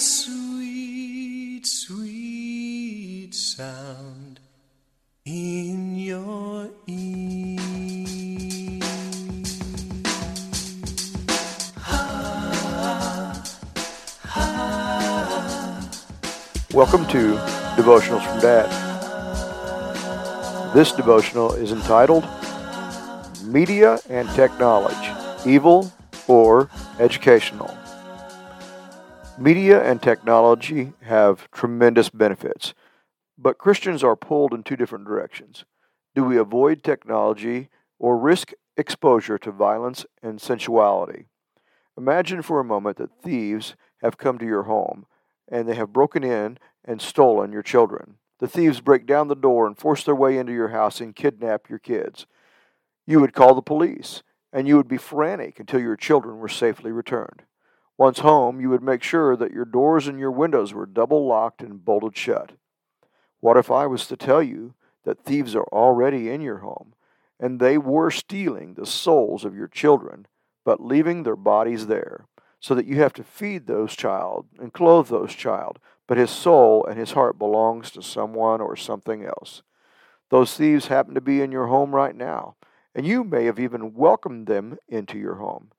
sweet, sweet sound in your ear. Welcome to Devotionals from Dad. This devotional is entitled Media and Technology Evil or Educational. Media and technology have tremendous benefits, but Christians are pulled in two different directions. Do we avoid technology or risk exposure to violence and sensuality? Imagine for a moment that thieves have come to your home and they have broken in and stolen your children. The thieves break down the door and force their way into your house and kidnap your kids. You would call the police, and you would be frantic until your children were safely returned. Once home, you would make sure that your doors and your windows were double locked and bolted shut. What if I was to tell you that thieves are already in your home, and they were stealing the souls of your children, but leaving their bodies there? so that you have to feed those child and clothe those child, but his soul and his heart belongs to someone or something else. Those thieves happen to be in your home right now, and you may have even welcomed them into your home.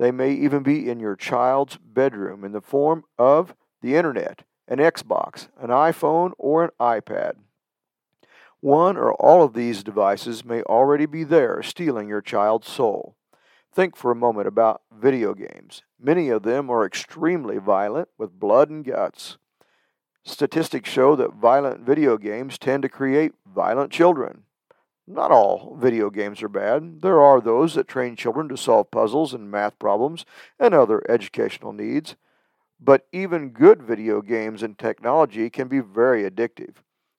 They may even be in your child's bedroom in the form of the internet, an Xbox, an iPhone, or an iPad. One or all of these devices may already be there stealing your child's soul. Think for a moment about video games. Many of them are extremely violent with blood and guts. Statistics show that violent video games tend to create violent children. Not all video games are bad. There are those that train children to solve puzzles and math problems and other educational needs. But even good video games and technology can be very addictive.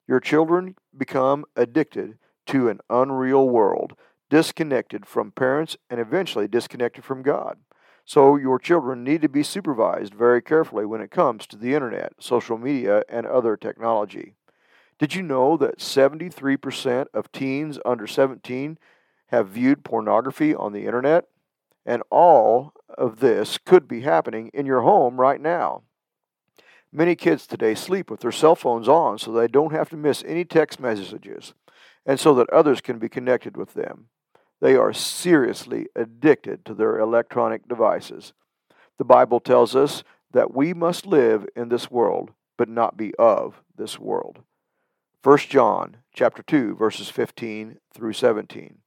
Your children become addicted to an unreal world disconnected from parents, and eventually disconnected from God. So, your children need to be supervised very carefully when it comes to the internet, social media, and other technology. Did you know that 73% of teens under 17 have viewed pornography on the internet? And all of this could be happening in your home right now. Many kids today sleep with their cell phones on so they don't have to miss any text messages and so that others can be connected with them. They are seriously addicted to their electronic devices. The Bible tells us that we must live in this world, but not be of this world. 1 John chapter 2 verses 15 through 17.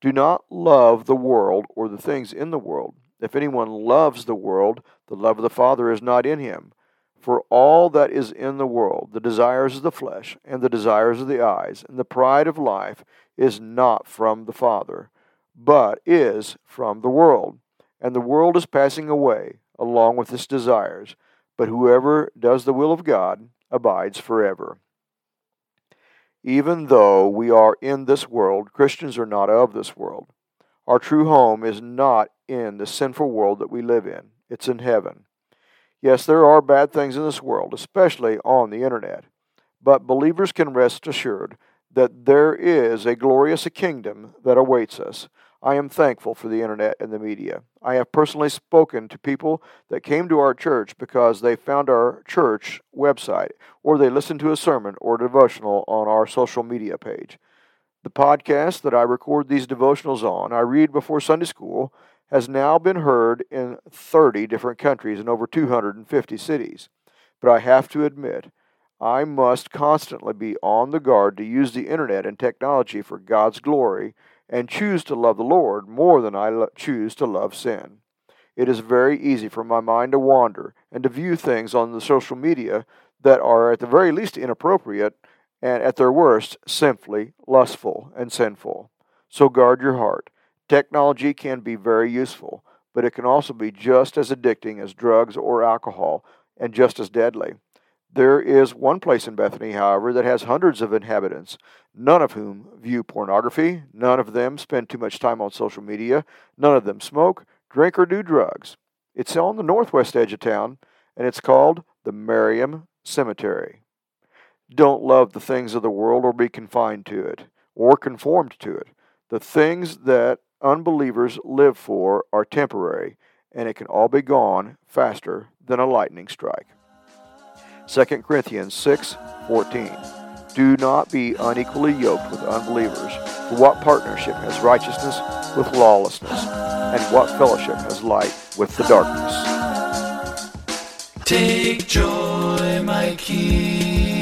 Do not love the world or the things in the world. If anyone loves the world, the love of the Father is not in him. For all that is in the world, the desires of the flesh, and the desires of the eyes, and the pride of life, is not from the Father, but is from the world. And the world is passing away along with its desires, but whoever does the will of God abides forever. Even though we are in this world, Christians are not of this world. Our true home is not in the sinful world that we live in, it's in heaven. Yes, there are bad things in this world, especially on the internet, but believers can rest assured that there is a glorious kingdom that awaits us. I am thankful for the internet and the media. I have personally spoken to people that came to our church because they found our church website or they listened to a sermon or devotional on our social media page. The podcast that I record these devotionals on, I read before Sunday school, has now been heard in 30 different countries and over 250 cities. But I have to admit, I must constantly be on the guard to use the internet and technology for God's glory and choose to love the Lord more than I lo- choose to love sin. It is very easy for my mind to wander and to view things on the social media that are at the very least inappropriate and at their worst simply lustful and sinful. So guard your heart. Technology can be very useful, but it can also be just as addicting as drugs or alcohol and just as deadly. There is one place in Bethany, however, that has hundreds of inhabitants, none of whom view pornography, none of them spend too much time on social media, none of them smoke, drink, or do drugs. It's on the northwest edge of town, and it's called the Merriam Cemetery. Don't love the things of the world or be confined to it or conformed to it. The things that unbelievers live for are temporary, and it can all be gone faster than a lightning strike. 2 Corinthians 6 14. Do not be unequally yoked with unbelievers. For what partnership has righteousness with lawlessness? And what fellowship has light with the darkness? Take joy, my King,